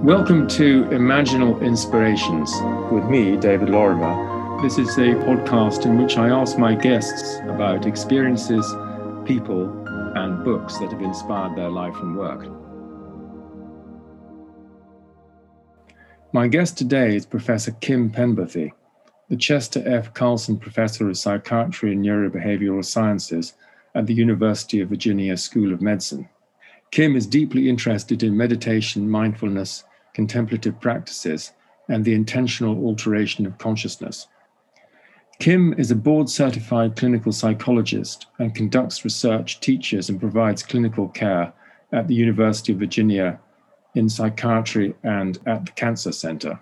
Welcome to Imaginal Inspirations with me, David Lorimer. This is a podcast in which I ask my guests about experiences, people, and books that have inspired their life and work. My guest today is Professor Kim Penberthy, the Chester F. Carlson Professor of Psychiatry and Neurobehavioral Sciences at the University of Virginia School of Medicine. Kim is deeply interested in meditation, mindfulness, contemplative practices, and the intentional alteration of consciousness. Kim is a board certified clinical psychologist and conducts research, teaches, and provides clinical care at the University of Virginia in psychiatry and at the Cancer Center.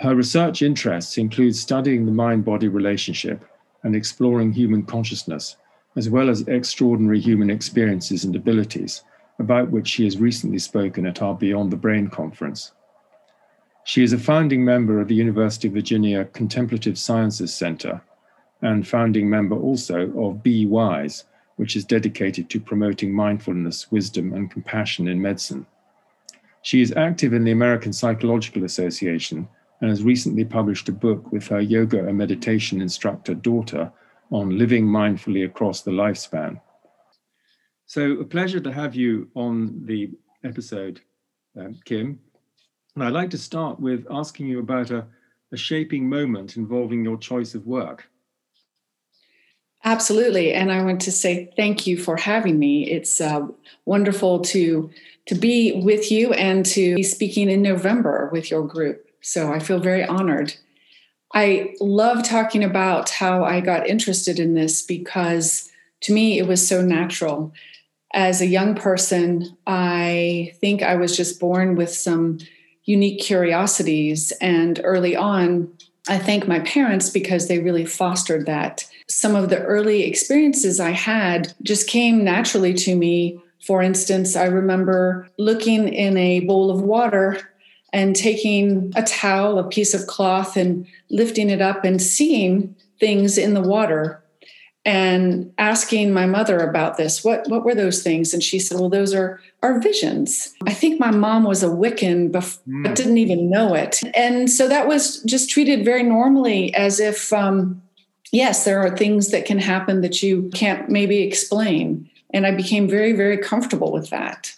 Her research interests include studying the mind body relationship and exploring human consciousness, as well as extraordinary human experiences and abilities, about which she has recently spoken at our Beyond the Brain conference. She is a founding member of the University of Virginia Contemplative Sciences Center and founding member also of Be Wise, which is dedicated to promoting mindfulness, wisdom, and compassion in medicine. She is active in the American Psychological Association and has recently published a book with her yoga and meditation instructor daughter on living mindfully across the lifespan. So, a pleasure to have you on the episode, uh, Kim. And I'd like to start with asking you about a, a shaping moment involving your choice of work. Absolutely, and I want to say thank you for having me. It's uh, wonderful to to be with you and to be speaking in November with your group. So I feel very honored. I love talking about how I got interested in this because to me it was so natural. As a young person, I think I was just born with some unique curiosities. And early on, I thank my parents because they really fostered that. Some of the early experiences I had just came naturally to me. For instance, I remember looking in a bowl of water and taking a towel, a piece of cloth, and lifting it up and seeing things in the water and asking my mother about this what what were those things? And she said well those are our visions. I think my mom was a wiccan but mm. didn't even know it. And so that was just treated very normally as if um, yes there are things that can happen that you can't maybe explain. And i became very very comfortable with that.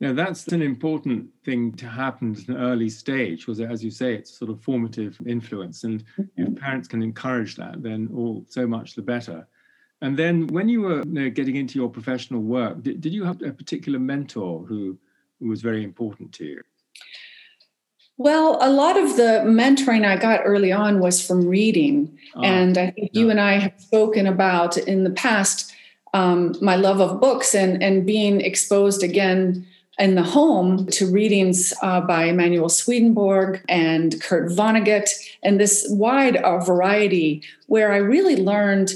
Now that's an important thing to happen at an early stage because as you say it's sort of formative influence. And mm-hmm. if parents can encourage that then all so much the better and then when you were you know, getting into your professional work, did, did you have a particular mentor who, who was very important to you? Well, a lot of the mentoring I got early on was from reading. Oh, and I think you and I have spoken about in the past um, my love of books and, and being exposed again in the home to readings uh, by Emanuel Swedenborg and Kurt Vonnegut, and this wide uh, variety where I really learned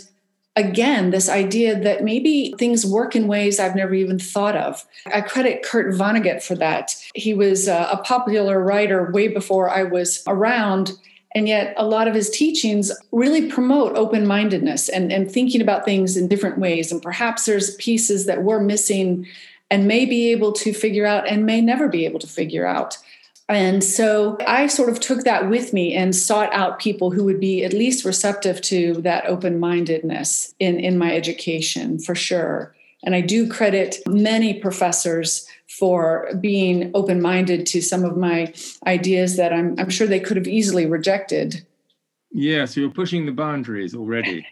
again, this idea that maybe things work in ways I've never even thought of. I credit Kurt Vonnegut for that. He was uh, a popular writer way before I was around. And yet, a lot of his teachings really promote open mindedness and, and thinking about things in different ways. And perhaps there's pieces that we're missing and may be able to figure out and may never be able to figure out. And so I sort of took that with me and sought out people who would be at least receptive to that open mindedness in, in my education for sure. And I do credit many professors for being open minded to some of my ideas that I'm, I'm sure they could have easily rejected. Yeah, so you're pushing the boundaries already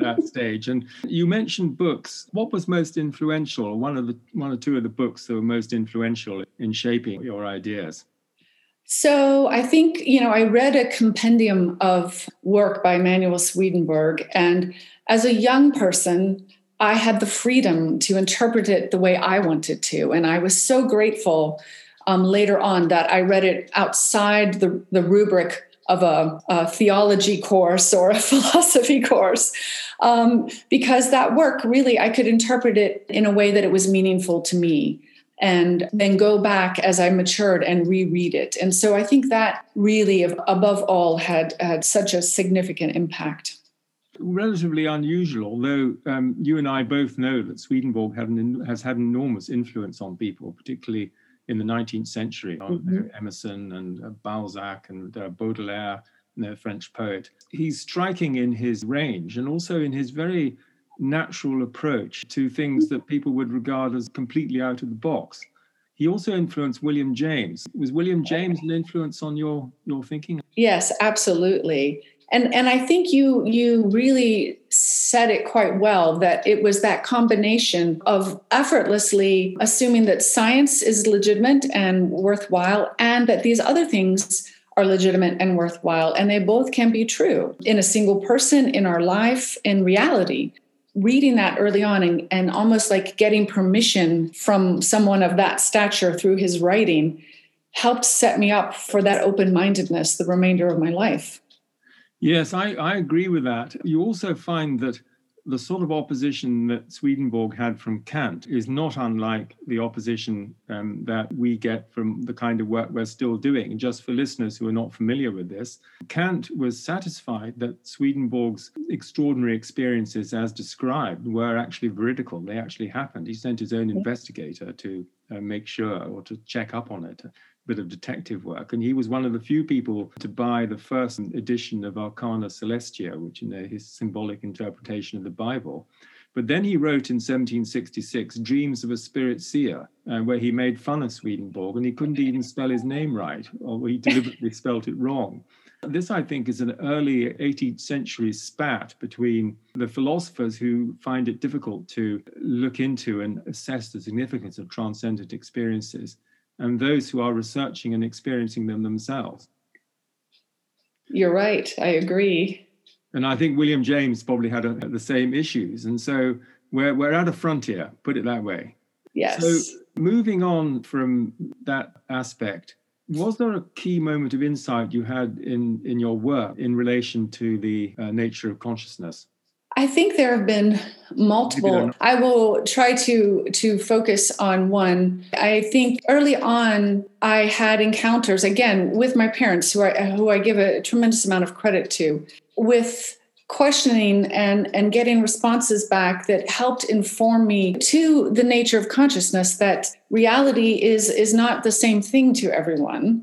at, at, that stage. And you mentioned books. What was most influential? One of the one or two of the books that were most influential in shaping your ideas. So I think you know I read a compendium of work by Emanuel Swedenborg, and as a young person. I had the freedom to interpret it the way I wanted to. And I was so grateful um, later on that I read it outside the, the rubric of a, a, theology course or a philosophy course um, because that work really i could interpret it in a way that it was meaningful to me and then go back as i matured and reread it. And so i think that really above all had had such a significant impact. Relatively unusual although um, you and i both know that swedenborg had an, has had an enormous influence on people particularly in the 19th century, mm-hmm. Emerson and uh, Balzac and uh, Baudelaire, the French poet. He's striking in his range and also in his very natural approach to things that people would regard as completely out of the box. He also influenced William James. Was William James an influence on your your thinking? Yes, absolutely. And and I think you you really said it quite well that it was that combination of effortlessly assuming that science is legitimate and worthwhile and that these other things are legitimate and worthwhile and they both can be true in a single person in our life in reality reading that early on and, and almost like getting permission from someone of that stature through his writing helped set me up for that open mindedness the remainder of my life. Yes, I, I agree with that. You also find that the sort of opposition that Swedenborg had from Kant is not unlike the opposition um, that we get from the kind of work we're still doing. Just for listeners who are not familiar with this, Kant was satisfied that Swedenborg's extraordinary experiences, as described, were actually veridical. They actually happened. He sent his own investigator to uh, make sure or to check up on it bit of detective work. And he was one of the few people to buy the first edition of Arcana Celestia, which you know his symbolic interpretation of the Bible. But then he wrote in 1766 Dreams of a Spirit Seer, uh, where he made fun of Swedenborg and he couldn't even spell his name right, or he deliberately spelt it wrong. This, I think, is an early 18th century spat between the philosophers who find it difficult to look into and assess the significance of transcendent experiences and those who are researching and experiencing them themselves. You're right. I agree. And I think William James probably had a, the same issues. And so we're, we're at a frontier, put it that way. Yes. So moving on from that aspect, was there a key moment of insight you had in, in your work in relation to the uh, nature of consciousness? I think there have been multiple. I will try to to focus on one. I think early on I had encounters again with my parents who I who I give a tremendous amount of credit to with questioning and and getting responses back that helped inform me to the nature of consciousness that reality is is not the same thing to everyone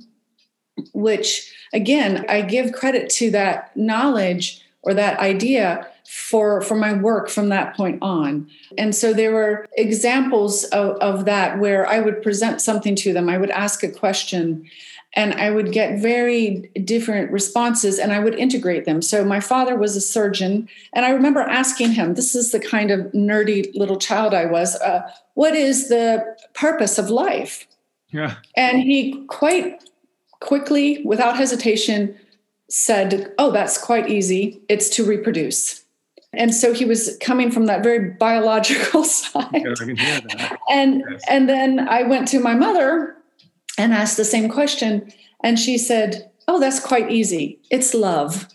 which again I give credit to that knowledge or that idea for for my work from that point on. And so there were examples of, of that where i would present something to them i would ask a question and i would get very different responses and i would integrate them. So my father was a surgeon and i remember asking him this is the kind of nerdy little child i was uh, what is the purpose of life? Yeah. And he quite quickly without hesitation said oh that's quite easy. It's to reproduce and so he was coming from that very biological side. Yeah, I can hear that. And yes. and then I went to my mother and asked the same question and she said, "Oh, that's quite easy. It's love."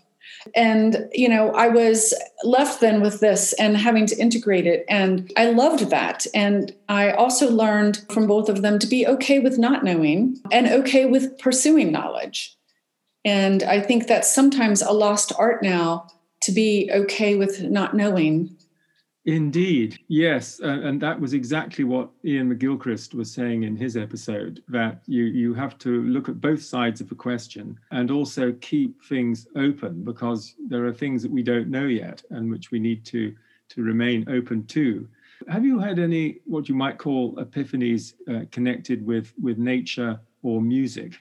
And you know, I was left then with this and having to integrate it and I loved that. And I also learned from both of them to be okay with not knowing and okay with pursuing knowledge. And I think that's sometimes a lost art now to be okay with not knowing. Indeed, yes, uh, and that was exactly what Iain McGilchrist was saying in his episode. That you you have to look at both sides of the question and also keep things open because there are things that we don't know yet and which we need to to remain open to. Have you had any what you might call epiphanies uh, connected with with nature or music?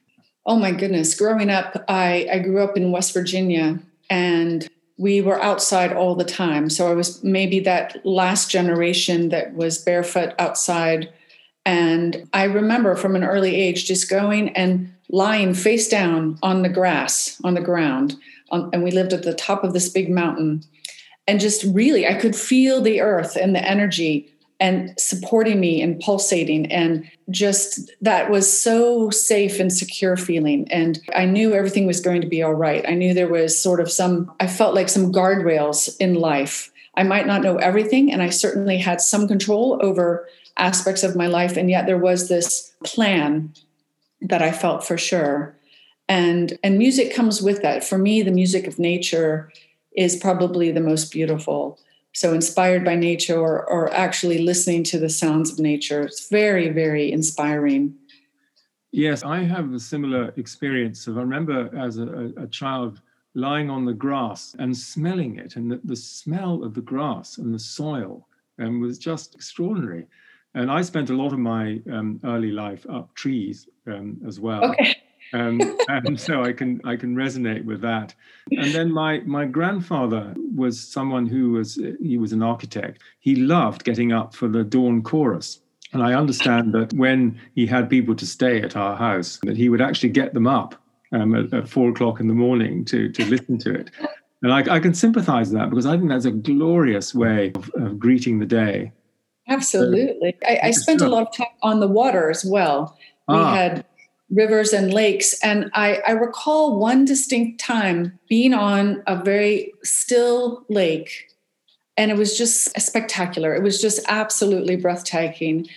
Oh my goodness! Growing up, I I grew up in West Virginia, and we were outside all the time. So I was maybe that last generation that was barefoot outside. And I remember from an early age just going and lying face down on the grass, on the ground. Um, and we lived at the top of this big mountain. And just really, I could feel the earth and the energy and supporting me and pulsating and just that was so safe and secure feeling. And i knew everything was going to be all right. I knew there was sort of some i felt like some guardrails in life. I might not know everything and i certainly had some control over aspects of my life and yet there was this plan that i felt for sure. And and music comes with that. For me the music of nature is probably the most beautiful so inspired by nature or, or actually listening to the sounds of nature it's very very inspiring Yes, I have a similar experience of I remember as a, a child lying on the grass and smelling it, and the, the smell of the grass and the soil um, was just extraordinary. And I spent a lot of my um, early life up trees um, as well. Okay. Um, and so I can I can resonate with that. And then my my grandfather was someone who was he was an architect. He loved getting up for the dawn chorus. And I understand that when he had people to stay at our house, that he would actually get them up um, at, at, four o'clock in the morning to to listen to it. And I, I can sympathize with that because I think that's a glorious way of, of greeting the day. Absolutely. So, I, I, spent a lot of time on the water as well. We ah. had rivers and lakes. And I, I recall one distinct time being on a very still lake and it was just spectacular. It was just absolutely breathtaking.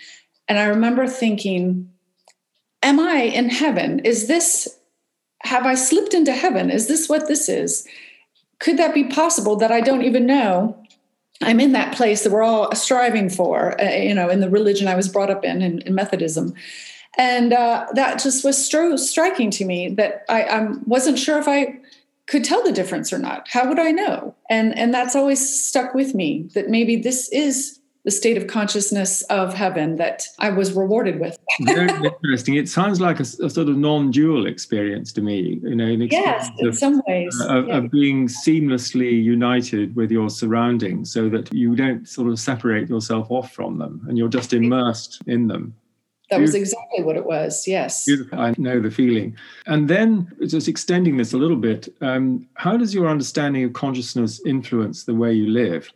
And I remember thinking, Am I in heaven? Is this, have I slipped into heaven? Is this what this is? Could that be possible that I don't even know? I'm in that place that we're all striving for, uh, you know, in the religion I was brought up in, in, in Methodism. And uh, that just was stro- striking to me that I, I wasn't sure if I could tell the difference or not. How would I know? And and that's always stuck with me that maybe this is the state of consciousness of heaven that I was rewarded with. Very interesting. It sounds like a, a, sort of non-dual experience to me. You know, yes, in of, some ways, uh, of, yeah. of, being seamlessly united with your surroundings, so that you don't sort of separate yourself off from them, and you're just immersed in them. That was exactly what it was. Yes. Beautiful. I know the feeling. And then, just extending this a little bit, um, how does your understanding of consciousness influence the way you live?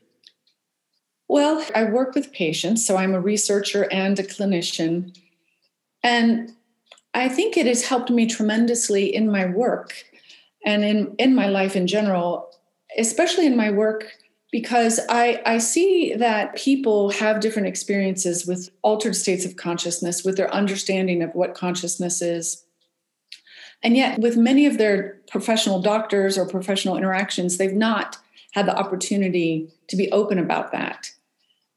Well, I work with patients, so I'm a researcher and a clinician. And I think it has helped me tremendously in my work and in, in my life in general, especially in my work because I, I see that people have different experiences with altered states of consciousness, with their understanding of what consciousness is. And yet, with many of their professional doctors or professional interactions, they've not had the opportunity to be open about that.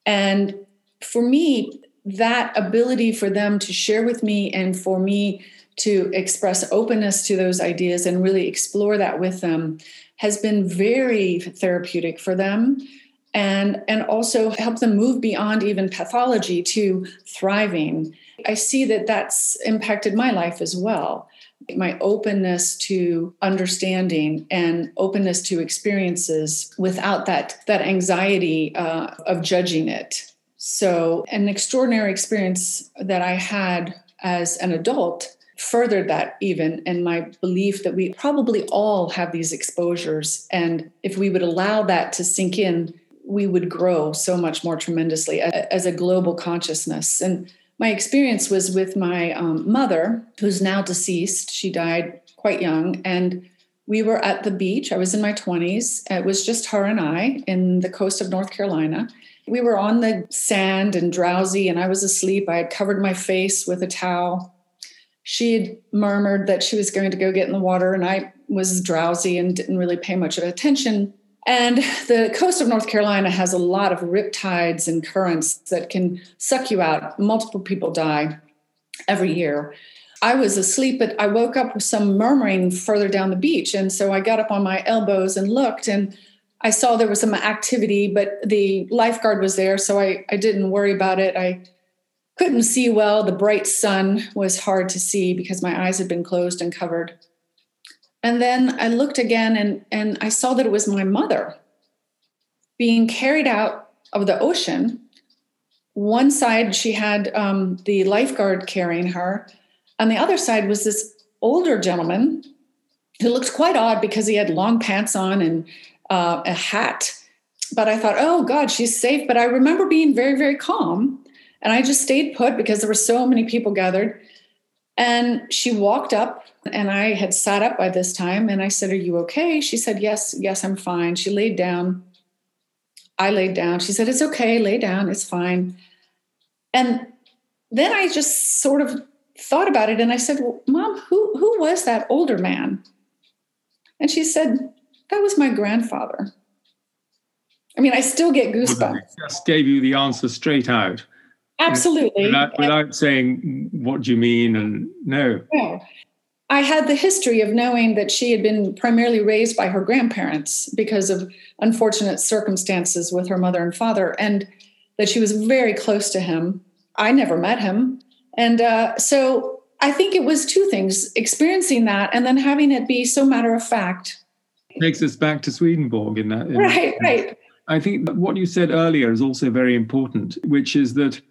And for me, that ability for them to share with me and for me to express openness to those ideas and really explore that with them has been very therapeutic for them and and also help them move beyond even pathology to thriving. I see that that's impacted my life as well. My openness to understanding and openness to experiences without that that anxiety uh, of judging it. So an extraordinary experience that i had as an adult furthered that even and my belief that we probably all have these exposures. And if we would allow that to sink in we would grow so much more tremendously as a global consciousness. And my experience was with my um, mother who's now deceased. She died quite young. And we were at the beach. I was in my 20s it was just her and i in the coast of north carolina. We were on the sand and drowsy and i was asleep. I had covered my face with a towel she had murmured that she was going to go get in the water, and I was drowsy and didn't really pay much of attention. And the coast of North Carolina has a lot of rip tides and currents that can suck you out. Multiple people die every year. I was asleep, but I woke up with some murmuring further down the beach. And so I got up on my elbows and looked, and I saw there was some activity, but the lifeguard was there. So I, I didn't worry about it. I couldn't see well. The bright sun was hard to see because my eyes had been closed and covered. And then I looked again and, and I saw that it was my mother being carried out of the ocean. One side, she had um, the lifeguard carrying her. and the other side was this older gentleman who looked quite odd because he had long pants on and uh, a hat. But I thought, oh God, she's safe. But I remember being very, very calm and I just stayed put because there were so many people gathered. And she walked up, and I had sat up by this time. And I said, Are you okay? She said, Yes, yes, I'm fine. She laid down. I laid down. She said, It's okay, lay down, it's fine. And then I just sort of thought about it and I said, well, Mom, who, who was that older man? And she said, That was my grandfather. I mean, I still get goosebumps. Just gave you the answer straight out. Absolutely. Without, without saying, what do you mean? And no. No. I had the history of knowing that she had been primarily raised by her grandparents because of unfortunate circumstances with her mother and father, and that she was very close to him. I never met him. And uh, so I think it was two things experiencing that and then having it be so matter of fact. Takes us back to Swedenborg in that. In right, that right. I think what you said earlier is also very important, which is that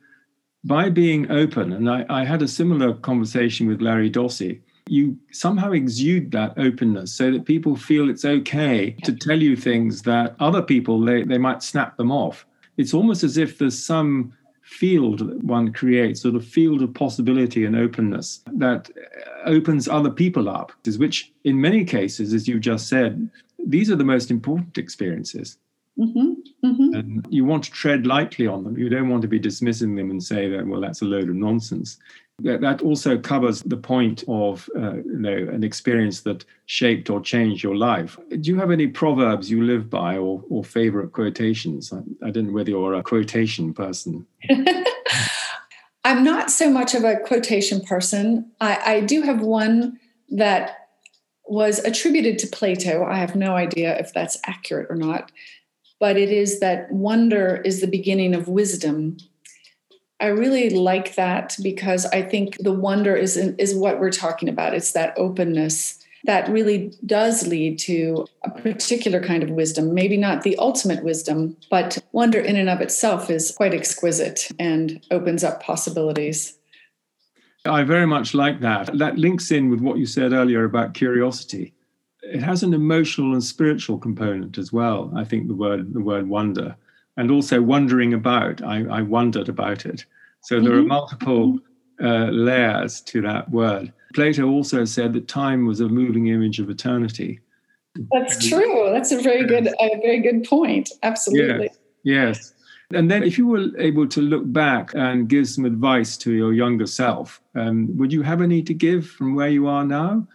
by being open, and I, I had a similar conversation with Larry Dossey, you somehow exude that openness so that people feel it's okay to tell you things that other people they, they might snap them off. It's almost as if there's some field that one creates, sort of field of possibility and openness that uh, opens other people up, which in many cases, as you've just said, these are the most important experiences. Mm-hmm, mm-hmm. And you want to tread lightly on them. You don't want to be dismissing them and say that, well, that's a load of nonsense. That, that also covers the point of uh, you know, an experience that shaped or changed your life. Do you have any proverbs you live by or, or favorite quotations? I, I don't know whether you're a quotation person. I'm not so much of a quotation person. I, I do have one that was attributed to Plato. I have no idea if that's accurate or not but it is that wonder is the beginning of wisdom. I really like that because I think the wonder is is what we're talking about. It's that openness that really does lead to a particular kind of wisdom. Maybe not the ultimate wisdom, but wonder in and of itself is quite exquisite and opens up possibilities. I very much like that. That links in with what you said earlier about curiosity it has an emotional and spiritual component as well. I think the word the word wonder, and also wondering about. I, I wondered about it. So there mm-hmm. are multiple uh, layers to that word. Plato also said that time was a moving image of eternity. That's true. That's a very good, a very good point. Absolutely. Yes. yes. And then, if you were able to look back and give some advice to your younger self, um, would you have any to give from where you are now?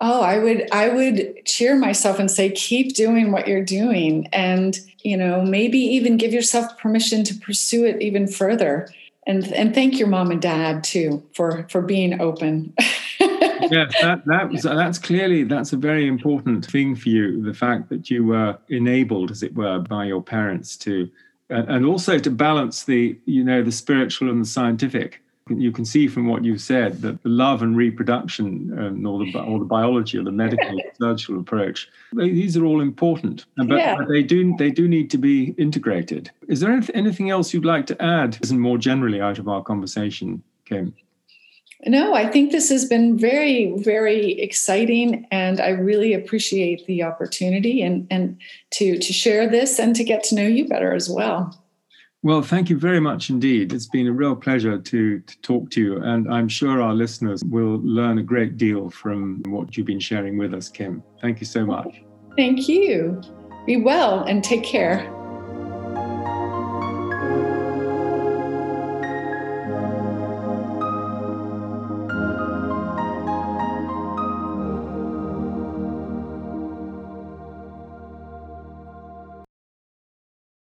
Oh, I would I would cheer myself and say keep doing what you're doing and you know maybe even give yourself permission to pursue it even further. And and thank your mom and dad too for for being open. yes, that that was that's clearly that's a very important thing for you the fact that you were enabled as it were by your parents to and also to balance the you know the spiritual and the scientific you can see from what you've said that the love and reproduction um, and all the, or the biology or the medical surgical approach these are all important but, yeah. but, they do they do need to be integrated is there anything else you'd like to add and more generally out of our conversation kim no, I think this has been very, very exciting, and I really appreciate the opportunity and and to to share this and to get to know you better as well. Well, thank you very much indeed. It's been a real pleasure to, to talk to you, and I'm sure our listeners will learn a great deal from what you've been sharing with us, Kim. Thank you so much. Thank you. Be well and take care.